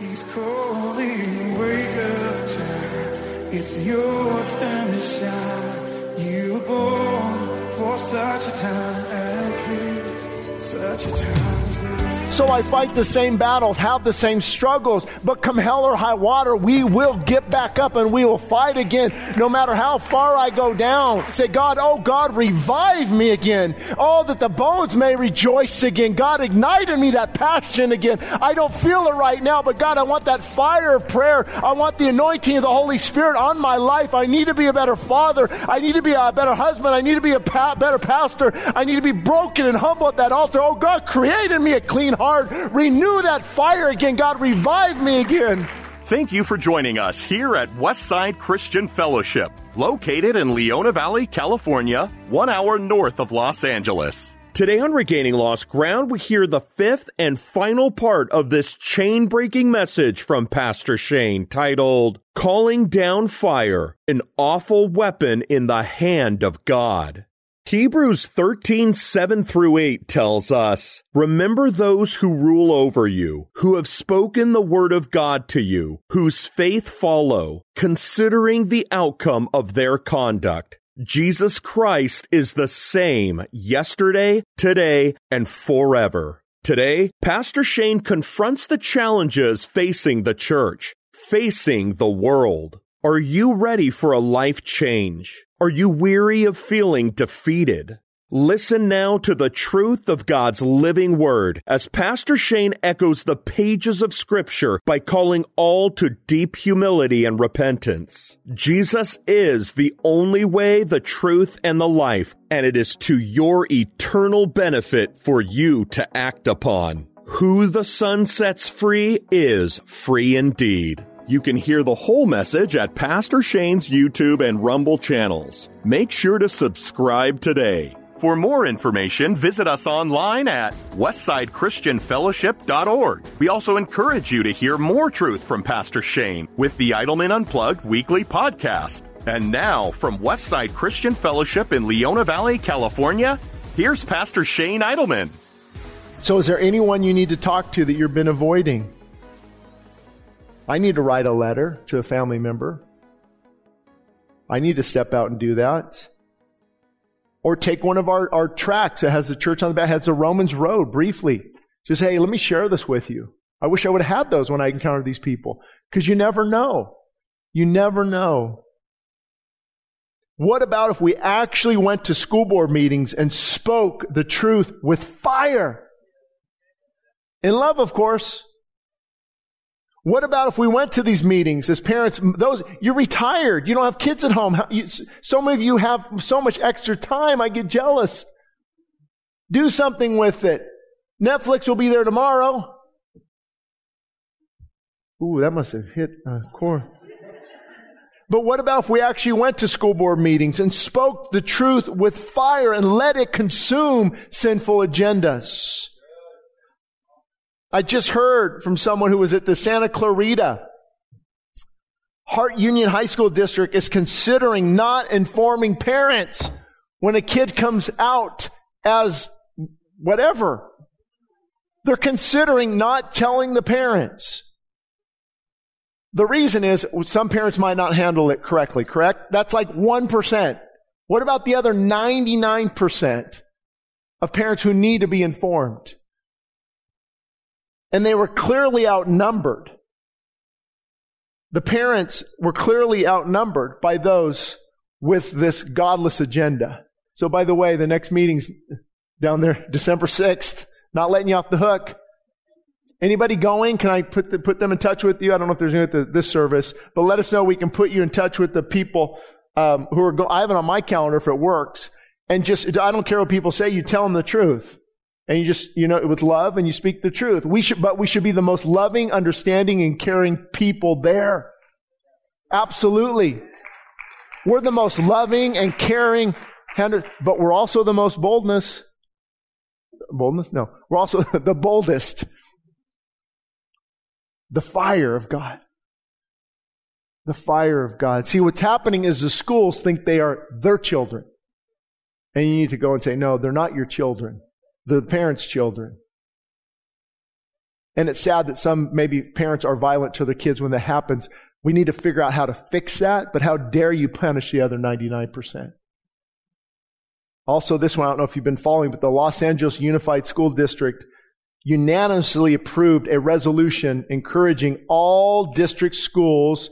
He's calling, wake up, child. It's your time to shine. You were born for such a time as this, such a time. So I fight the same battles, have the same struggles, but come hell or high water, we will get back up and we will fight again, no matter how far I go down. Say, God, oh God, revive me again. Oh, that the bones may rejoice again. God, ignite in me that passion again. I don't feel it right now, but God, I want that fire of prayer. I want the anointing of the Holy Spirit on my life. I need to be a better father. I need to be a better husband. I need to be a pa- better pastor. I need to be broken and humble at that altar. Oh God, create in me a clean heart. Renew that fire again. God, revive me again. Thank you for joining us here at Westside Christian Fellowship, located in Leona Valley, California, one hour north of Los Angeles. Today on Regaining Lost Ground, we hear the fifth and final part of this chain breaking message from Pastor Shane titled Calling Down Fire, an Awful Weapon in the Hand of God. Hebrews 13, 7 through 8 tells us, Remember those who rule over you, who have spoken the word of God to you, whose faith follow, considering the outcome of their conduct. Jesus Christ is the same yesterday, today, and forever. Today, Pastor Shane confronts the challenges facing the church, facing the world. Are you ready for a life change? Are you weary of feeling defeated? Listen now to the truth of God's living word as Pastor Shane echoes the pages of scripture by calling all to deep humility and repentance. Jesus is the only way, the truth, and the life, and it is to your eternal benefit for you to act upon. Who the Son sets free is free indeed. You can hear the whole message at Pastor Shane's YouTube and Rumble channels. Make sure to subscribe today. For more information, visit us online at westsidechristianfellowship.org. We also encourage you to hear more truth from Pastor Shane with the Idleman Unplugged weekly podcast. And now, from Westside Christian Fellowship in Leona Valley, California, here's Pastor Shane Idleman. So, is there anyone you need to talk to that you've been avoiding? I need to write a letter to a family member. I need to step out and do that. Or take one of our, our tracks that has the church on the back, has the Romans Road briefly. Just, hey, let me share this with you. I wish I would have had those when I encountered these people. Because you never know. You never know. What about if we actually went to school board meetings and spoke the truth with fire? In love, of course. What about if we went to these meetings as parents? Those you're retired, you don't have kids at home. You, so many of you have so much extra time. I get jealous. Do something with it. Netflix will be there tomorrow. Ooh, that must have hit a core. But what about if we actually went to school board meetings and spoke the truth with fire and let it consume sinful agendas? I just heard from someone who was at the Santa Clarita Hart Union High School District is considering not informing parents when a kid comes out as whatever. They're considering not telling the parents. The reason is some parents might not handle it correctly, correct? That's like 1%. What about the other 99% of parents who need to be informed? And they were clearly outnumbered. The parents were clearly outnumbered by those with this godless agenda. So by the way, the next meeting's down there, December 6th. Not letting you off the hook. Anybody going? Can I put, the, put them in touch with you? I don't know if there's any at this service, but let us know. We can put you in touch with the people um, who are going. I have it on my calendar if it works. And just, I don't care what people say. You tell them the truth. And you just, you know, with love and you speak the truth. We should, but we should be the most loving, understanding, and caring people there. Absolutely. We're the most loving and caring, but we're also the most boldness. Boldness? No. We're also the boldest. The fire of God. The fire of God. See, what's happening is the schools think they are their children. And you need to go and say, no, they're not your children. The parents' children. And it's sad that some maybe parents are violent to their kids when that happens. We need to figure out how to fix that, but how dare you punish the other 99%? Also, this one, I don't know if you've been following, but the Los Angeles Unified School District unanimously approved a resolution encouraging all district schools,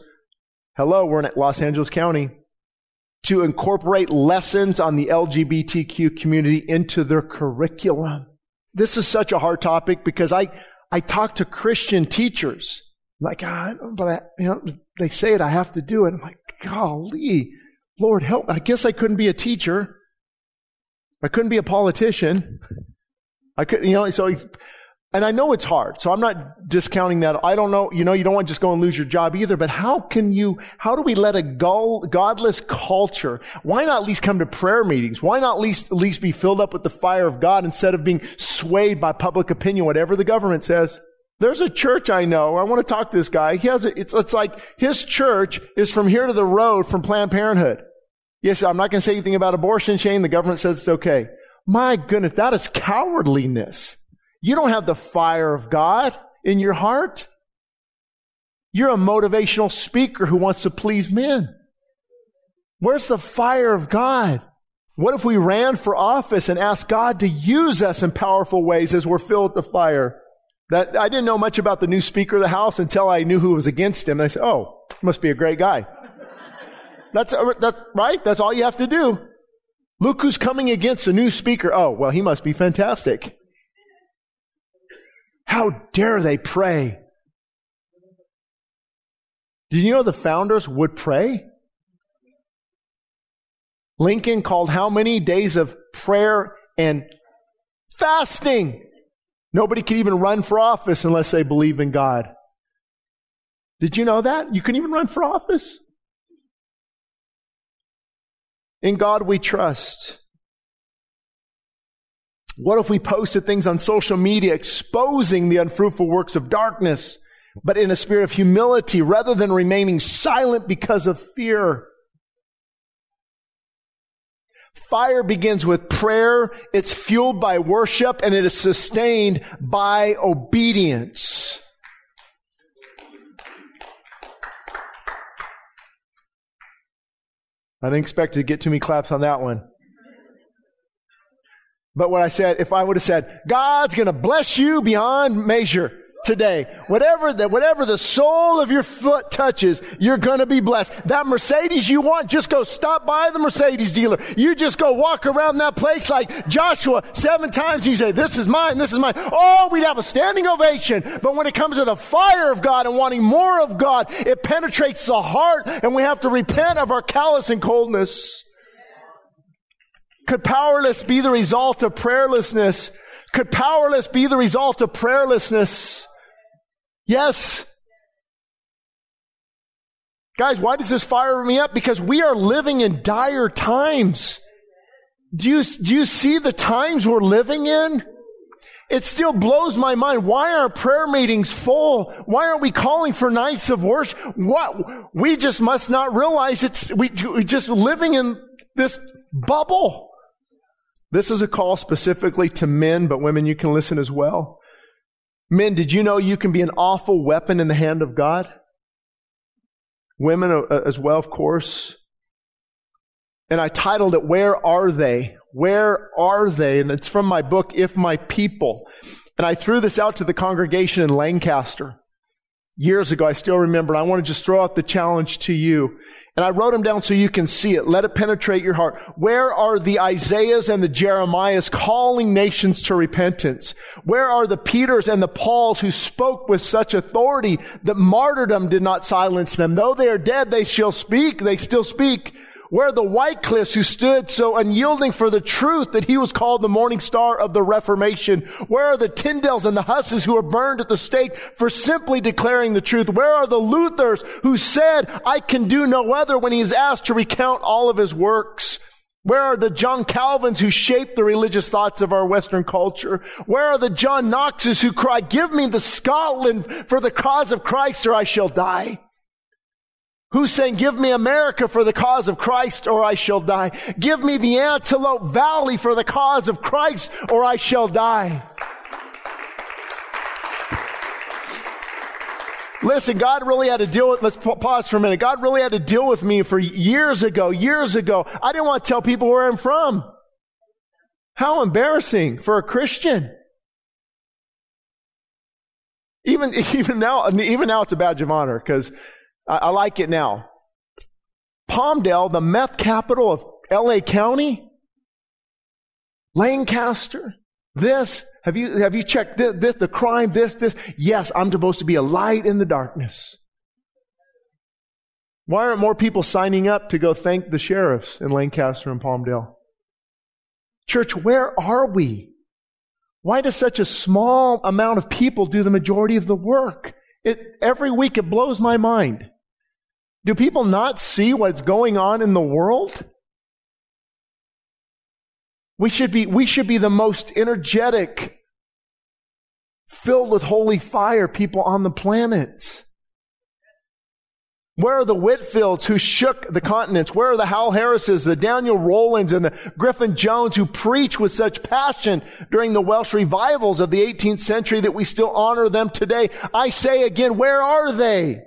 hello, we're in Los Angeles County, to incorporate lessons on the LGBTQ community into their curriculum. This is such a hard topic because I, I talk to Christian teachers like, ah, but I, you know, they say it, I have to do it. I'm like, golly, Lord help. I guess I couldn't be a teacher. I couldn't be a politician. I couldn't, you know, so and I know it's hard, so I'm not discounting that. I don't know, you know, you don't want to just go and lose your job either, but how can you, how do we let a godless culture, why not at least come to prayer meetings? Why not at least, at least be filled up with the fire of God instead of being swayed by public opinion, whatever the government says? There's a church I know. I want to talk to this guy. He has a, it's, it's like his church is from here to the road from Planned Parenthood. Yes, I'm not going to say anything about abortion, Shane. The government says it's okay. My goodness, that is cowardliness. You don't have the fire of God in your heart. You're a motivational speaker who wants to please men. Where's the fire of God? What if we ran for office and asked God to use us in powerful ways as we're filled with the fire? That I didn't know much about the new Speaker of the House until I knew who was against him. And I said, "Oh, must be a great guy." That's uh, that's right. That's all you have to do. Look who's coming against a new Speaker. Oh, well, he must be fantastic. How dare they pray? Did you know the founders would pray? Lincoln called how many days of prayer and fasting? Nobody can even run for office unless they believe in God. Did you know that? You can even run for office. In God we trust. What if we posted things on social media exposing the unfruitful works of darkness, but in a spirit of humility rather than remaining silent because of fear? Fire begins with prayer, it's fueled by worship, and it is sustained by obedience. I didn't expect to get too many claps on that one. But what I said, if I would have said, God's going to bless you beyond measure today. Whatever the, whatever the sole of your foot touches, you're going to be blessed. That Mercedes you want, just go stop by the Mercedes dealer. You just go walk around that place like Joshua seven times. You say, this is mine, this is mine. Oh, we'd have a standing ovation. But when it comes to the fire of God and wanting more of God, it penetrates the heart and we have to repent of our callous and coldness. Could powerless be the result of prayerlessness? Could powerless be the result of prayerlessness? Yes. Guys, why does this fire me up? Because we are living in dire times. Do you, do you see the times we're living in? It still blows my mind. Why aren't prayer meetings full? Why aren't we calling for nights of worship? What? We just must not realize it's, we, we just living in this bubble. This is a call specifically to men, but women, you can listen as well. Men, did you know you can be an awful weapon in the hand of God? Women uh, as well, of course. And I titled it, Where Are They? Where Are They? And it's from my book, If My People. And I threw this out to the congregation in Lancaster years ago. I still remember. And I want to just throw out the challenge to you. And I wrote them down so you can see it. Let it penetrate your heart. Where are the Isaiahs and the Jeremiahs calling nations to repentance? Where are the Peters and the Pauls who spoke with such authority that martyrdom did not silence them? Though they are dead, they shall speak. They still speak. Where are the Wycliffes who stood so unyielding for the truth that he was called the morning star of the Reformation? Where are the Tyndales and the Husses who were burned at the stake for simply declaring the truth? Where are the Luthers who said, I can do no other when he is asked to recount all of his works? Where are the John Calvins who shaped the religious thoughts of our Western culture? Where are the John Knoxes who cry, give me the Scotland for the cause of Christ or I shall die? Who's saying, give me America for the cause of Christ or I shall die? Give me the Antelope Valley for the cause of Christ or I shall die. Listen, God really had to deal with, let's pause for a minute. God really had to deal with me for years ago, years ago. I didn't want to tell people where I'm from. How embarrassing for a Christian. Even, even now, even now it's a badge of honor because I, I like it now. Palmdale, the meth capital of LA County, Lancaster, this, have you, have you checked this, this, the crime, this, this? Yes, I'm supposed to be a light in the darkness. Why aren't more people signing up to go thank the sheriffs in Lancaster and Palmdale? Church, where are we? Why does such a small amount of people do the majority of the work? It, every week it blows my mind. Do people not see what's going on in the world? We should be, we should be the most energetic, filled with holy fire people on the planet. Where are the Whitefields who shook the continents? Where are the Howell Harrises, the Daniel Rowlands, and the Griffith Jones who preached with such passion during the Welsh revivals of the 18th century that we still honor them today? I say again, where are they?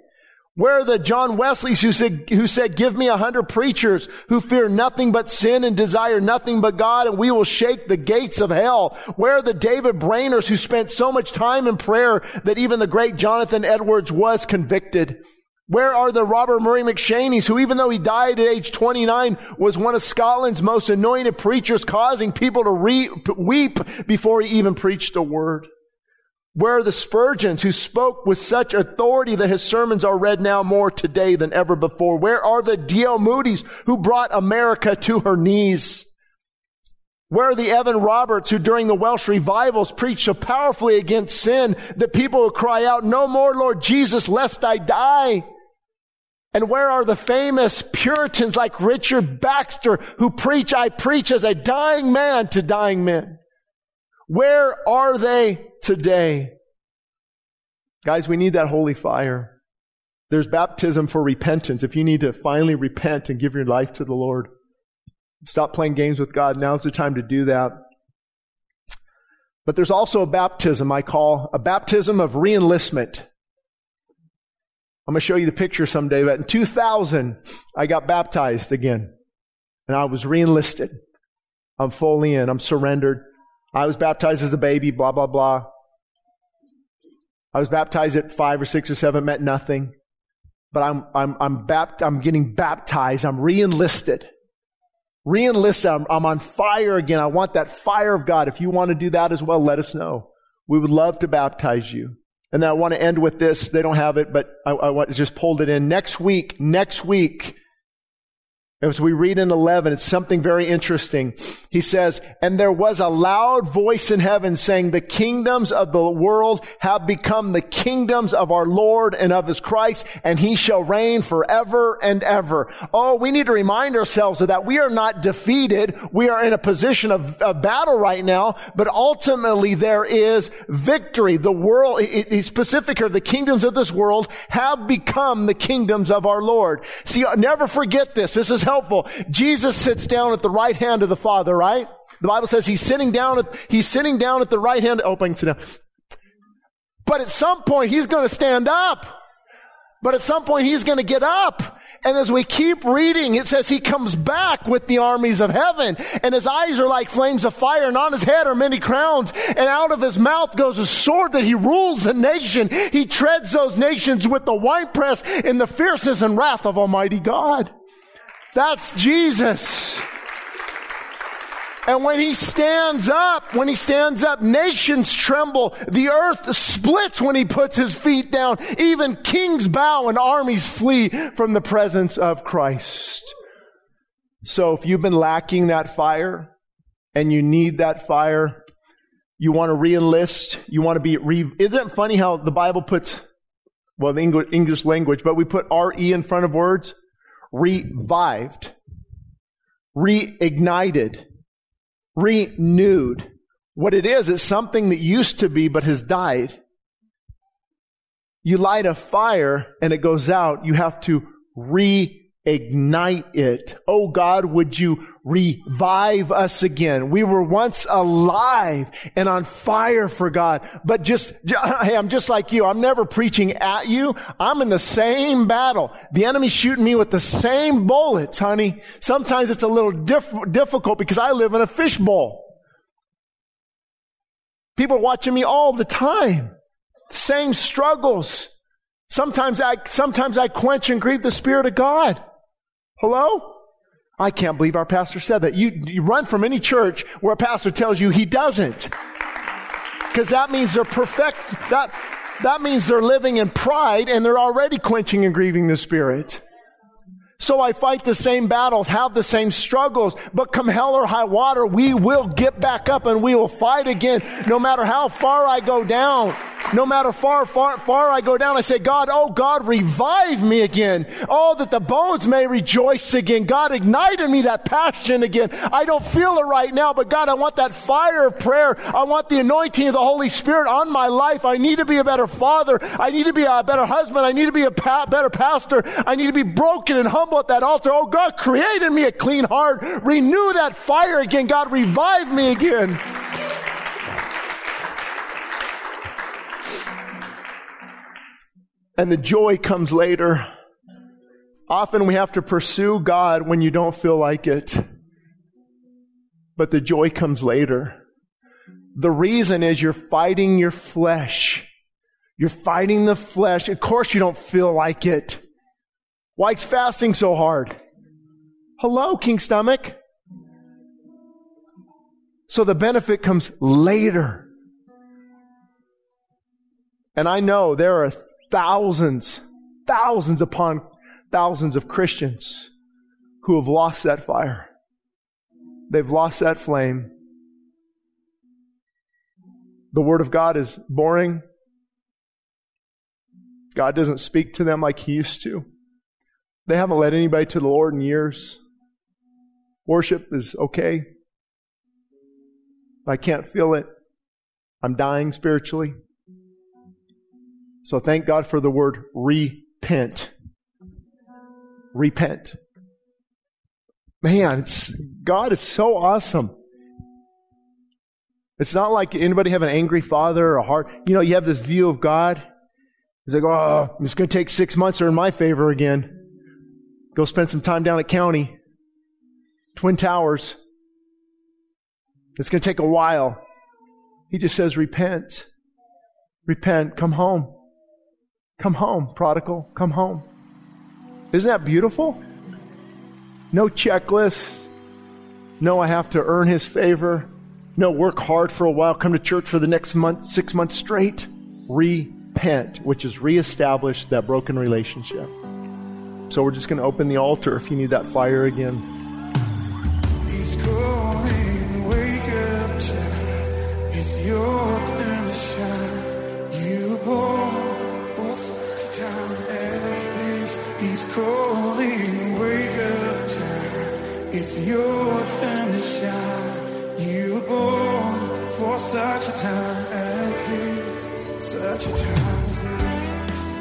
Where are the John Wesleys who said, who said, give me a hundred preachers who fear nothing but sin and desire nothing but God and we will shake the gates of hell? Where are the David Brainerds who spent so much time in prayer that even the great Jonathan Edwards was convicted? Where are the Robert Murray McCheynes who even though he died at age 29 was one of Scotland's most anointed preachers causing people to re- weep before he even preached a word? Where are the Spurgeons who spoke with such authority that his sermons are read now more today than ever before? Where are the D.L. Moody's who brought America to her knees? Where are the Evan Roberts who during the Welsh revivals preached so powerfully against sin that people would cry out, no more Lord Jesus, lest I die? And where are the famous Puritans like Richard Baxter who preach, I preach as a dying man to dying men? Where are they today? Guys, we need that holy fire. There's baptism for repentance. If you need to finally repent and give your life to the Lord, stop playing games with God. Now's the time to do that. But there's also a baptism I call a baptism of reenlistment. I'm going to show you the picture someday, but in 2000, I got baptized again. And I was reenlisted. I'm fully in. I'm surrendered. I was baptized as a baby, blah, blah, blah. I was baptized at five or six or seven, meant nothing. But I'm, I'm, I'm, bapt- I'm getting baptized. I'm re-enlisted. Re-enlisted. I'm, I'm on fire again. I want that fire of God. If you want to do that as well, let us know. We would love to baptize you. And then I want to end with this. They don't have it, but I, I just pulled it in. Next week, next week, as we read in 11, it's something very interesting. He says, and there was a loud voice in heaven saying, the kingdoms of the world have become the kingdoms of our Lord and of his Christ, and he shall reign forever and ever. Oh, we need to remind ourselves of that. We are not defeated. We are in a position of, of battle right now, but ultimately there is victory. The world, he's specific here, the kingdoms of this world have become the kingdoms of our Lord. See, never forget this. This is helpful. Jesus sits down at the right hand of the Father, right? The Bible says he's sitting down at, he's sitting down at the right hand. Oh, sit down. But at some point he's going to stand up. But at some point he's going to get up. And as we keep reading, it says he comes back with the armies of heaven and his eyes are like flames of fire and on his head are many crowns and out of his mouth goes a sword that he rules the nation. He treads those nations with the winepress in the fierceness and wrath of Almighty God. That's Jesus. And when he stands up, when he stands up, nations tremble. The earth splits when he puts his feet down. Even kings bow and armies flee from the presence of Christ. So if you've been lacking that fire and you need that fire, you want to re-enlist, you want to be re, isn't it funny how the Bible puts, well, the English, English language, but we put R-E in front of words? Revived, reignited, renewed. What it is, is something that used to be but has died. You light a fire and it goes out. You have to reignite it. Oh God, would you revive us again? We were once alive and on fire for God, but just, hey, I'm just like you. I'm never preaching at you. I'm in the same battle. The enemy's shooting me with the same bullets, honey. Sometimes it's a little diff- difficult because I live in a fishbowl. People are watching me all the time. Same struggles. Sometimes I, sometimes I quench and grieve the Spirit of God. Hello? I can't believe our pastor said that. You, you run from any church where a pastor tells you he doesn't. Cause that means they're perfect, that, that means they're living in pride and they're already quenching and grieving the Spirit. So I fight the same battles, have the same struggles, but come hell or high water, we will get back up and we will fight again, no matter how far I go down. No matter far, far, far I go down, I say, God, oh God, revive me again. Oh, that the bones may rejoice again. God, ignite in me that passion again. I don't feel it right now, but God, I want that fire of prayer. I want the anointing of the Holy Spirit on my life. I need to be a better father. I need to be a better husband. I need to be a pa- better pastor. I need to be broken and humble at that altar. Oh God, create in me a clean heart. Renew that fire again. God, revive me again. And the joy comes later. Often we have to pursue God when you don't feel like it. But the joy comes later. The reason is you're fighting your flesh. You're fighting the flesh. Of course you don't feel like it. Why is fasting so hard? Hello, King Stomach. So the benefit comes later. And I know there are thousands, thousands upon thousands of Christians who have lost that fire. They've lost that flame. The Word of God is boring. God doesn't speak to them like He used to. They haven't led anybody to the Lord in years. Worship is okay. I can't feel it. I'm dying spiritually. So thank God for the word repent. Repent. Man, it's, God is so awesome. It's not like anybody have an angry father or a heart. You know, you have this view of God. He's like, oh, it's going to take six months or in my favor again. Go spend some time down at County. Twin Towers. It's going to take a while. He just says, repent. Repent. Come home. Come home, prodigal. Come home. Isn't that beautiful? No checklist. No, I have to earn his favor. No, work hard for a while. Come to church for the next month, six months straight. Repent, which is reestablish that broken relationship. So we're just going to open the altar if you need that fire again.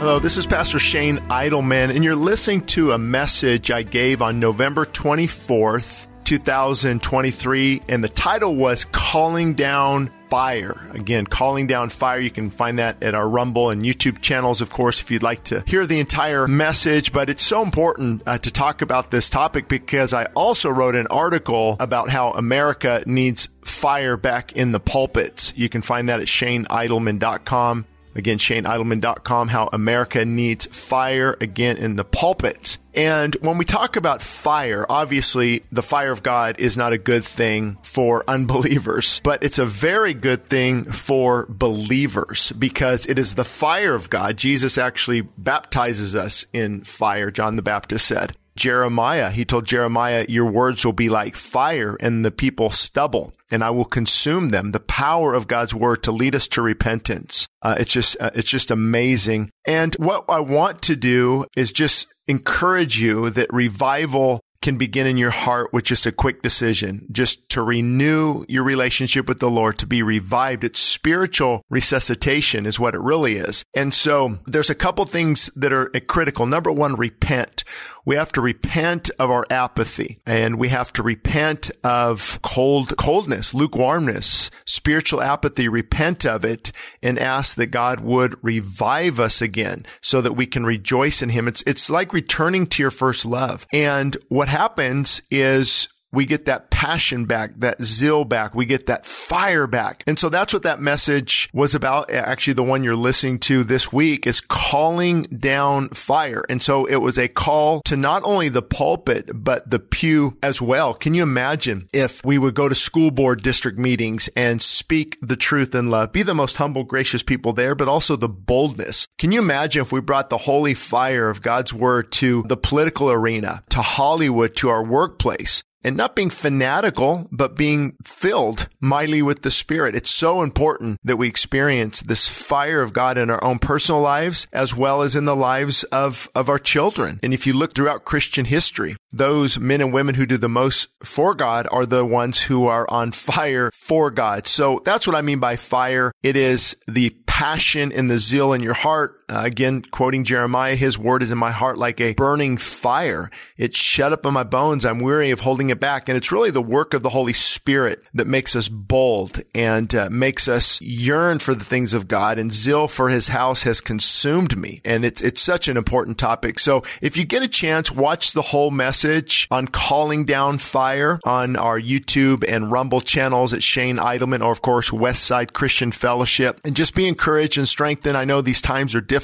Hello, this is Pastor Shane Idleman, and you're listening to a message I gave on November 24th, 2023, and the title was Calling Down Fire. Again, Calling Down Fire. You can find that at our Rumble and YouTube channels, of course, if you'd like to hear the entire message. But it's so important uh, to talk about this topic because I also wrote an article about how America needs fire back in the pulpits. You can find that at shaneidleman.com. Again, ShaneIdleman.com, how America needs fire again in the pulpits. And when we talk about fire, obviously the fire of God is not a good thing for unbelievers, but it's a very good thing for believers because it is the fire of God. Jesus actually baptizes us in fire, John the Baptist said. Jeremiah. He told Jeremiah, your words will be like fire and the people stubble and I will consume them. The power of God's word to lead us to repentance. Uh, it's just, uh, it's just amazing. And what I want to do is just encourage you that revival can begin in your heart with just a quick decision, just to renew your relationship with the Lord, to be revived. It's spiritual resuscitation is what it really is. And so there's a couple things that are critical. Number one, repent. We have to repent of our apathy and we have to repent of cold, coldness, lukewarmness, spiritual apathy, repent of it and ask that God would revive us again so that we can rejoice in him. It's, it's like returning to your first love. And what happens is we get that passion back, that zeal back. We get that fire back. And so that's what that message was about. Actually, the one you're listening to this week is calling down fire. And so it was a call to not only the pulpit, but the pew as well. Can you imagine if we would go to school board district meetings and speak the truth in love, be the most humble, gracious people there, but also the boldness? Can you imagine if we brought the holy fire of God's word to the political arena, to Hollywood, to our workplace? And not being fanatical, but being filled mightily with the Spirit. It's so important that we experience this fire of God in our own personal lives as well as in the lives of, of our children. And if you look throughout Christian history, those men and women who do the most for God are the ones who are on fire for God. So that's what I mean by fire. It is the passion and the zeal in your heart. Uh, again, quoting Jeremiah, his word is in my heart like a burning fire. It's shut up in my bones. I'm weary of holding it back. And it's really the work of the Holy Spirit that makes us bold and uh, makes us yearn for the things of God and zeal for his house has consumed me. And it's, it's such an important topic. So if you get a chance, watch the whole message on calling down fire on our YouTube and Rumble channels at Shane Idleman or of course Westside Christian Fellowship and just be encouraged and strengthened. I know these times are difficult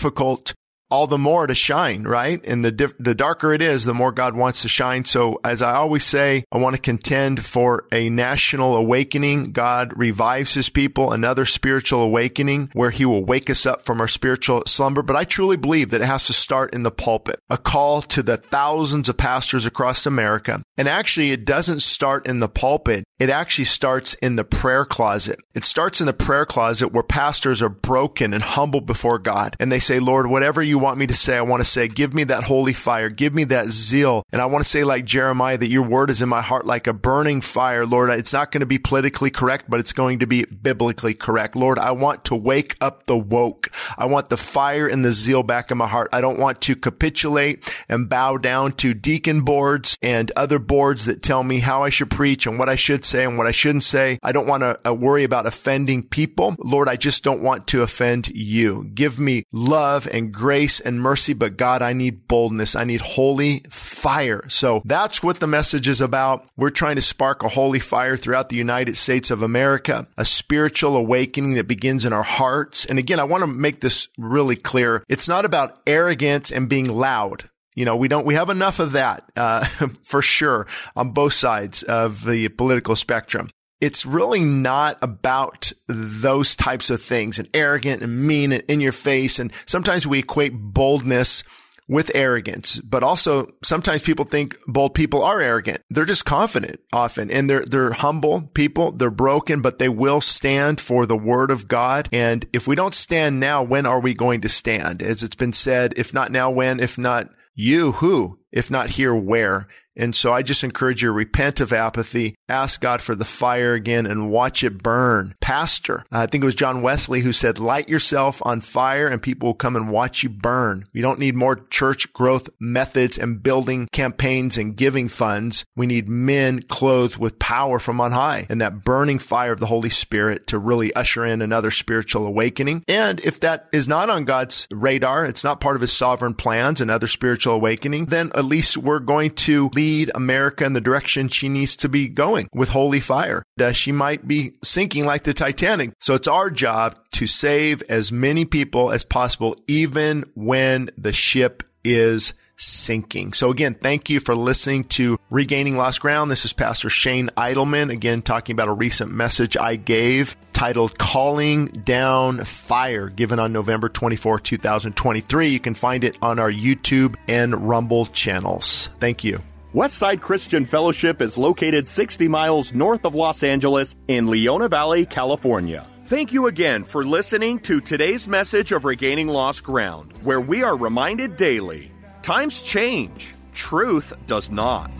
all the more to shine, right? And the the darker it is, the more God wants to shine. So as I always say, I want to contend for a national awakening. God revives his people, another spiritual awakening where he will wake us up from our spiritual slumber. But I truly believe that it has to start in the pulpit, a call to the thousands of pastors across America. And actually, it doesn't start in the pulpit. It actually starts in the prayer closet. It starts in the prayer closet where pastors are broken and humble before God. And they say, Lord, whatever you want me to say, I want to say, give me that holy fire. Give me that zeal. And I want to say like Jeremiah, that your word is in my heart like a burning fire. Lord, it's not going to be politically correct, but it's going to be biblically correct. Lord, I want to wake up the woke. I want the fire and the zeal back in my heart. I don't want to capitulate and bow down to deacon boards and other boards that tell me how I should preach and what I should say and what I shouldn't say. I don't want to uh, worry about offending people. Lord, I just don't want to offend you. Give me love and grace and mercy, but God, I need boldness. I need holy fire. So that's what the message is about. We're trying to spark a holy fire throughout the United States of America, a spiritual awakening that begins in our hearts. And again, I want to make this really clear. It's not about arrogance and being loud. You know, we don't, we have enough of that, uh, for sure on both sides of the political spectrum. It's really not about those types of things and arrogant and mean and in your face. And sometimes we equate boldness with arrogance, but also sometimes people think bold people are arrogant. They're just confident often and they're, they're humble people. They're broken, but they will stand for the word of God. And if we don't stand now, when are we going to stand? As it's been said, if not now, when? If not you, who? If not here, where? And so I just encourage you to repent of apathy, ask God for the fire again and watch it burn. Pastor, I think it was John Wesley who said, light yourself on fire and people will come and watch you burn. We don't need more church growth methods and building campaigns and giving funds. We need men clothed with power from on high and that burning fire of the Holy Spirit to really usher in another spiritual awakening. And if that is not on God's radar, it's not part of his sovereign plans, another spiritual awakening, then at least we're going to lead lead America in the direction she needs to be going with holy fire. Uh, she might be sinking like the Titanic. So it's our job to save as many people as possible, even when the ship is sinking. So again, thank you for listening to Regaining Lost Ground. This is Pastor Shane Idleman, again, talking about a recent message I gave titled Calling Down Fire, given on November 24, 2023. You can find it on our YouTube and Rumble channels. Thank you. Westside Christian Fellowship is located 60 miles north of Los Angeles in Leona Valley, California. Thank you again for listening to today's message of Regaining Lost Ground, where we are reminded daily times change, truth does not.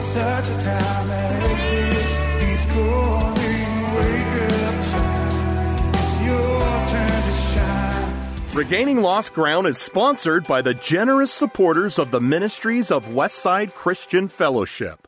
such a time as this. Regaining Lost Ground is sponsored by the generous supporters of the ministries of Westside Christian Fellowship.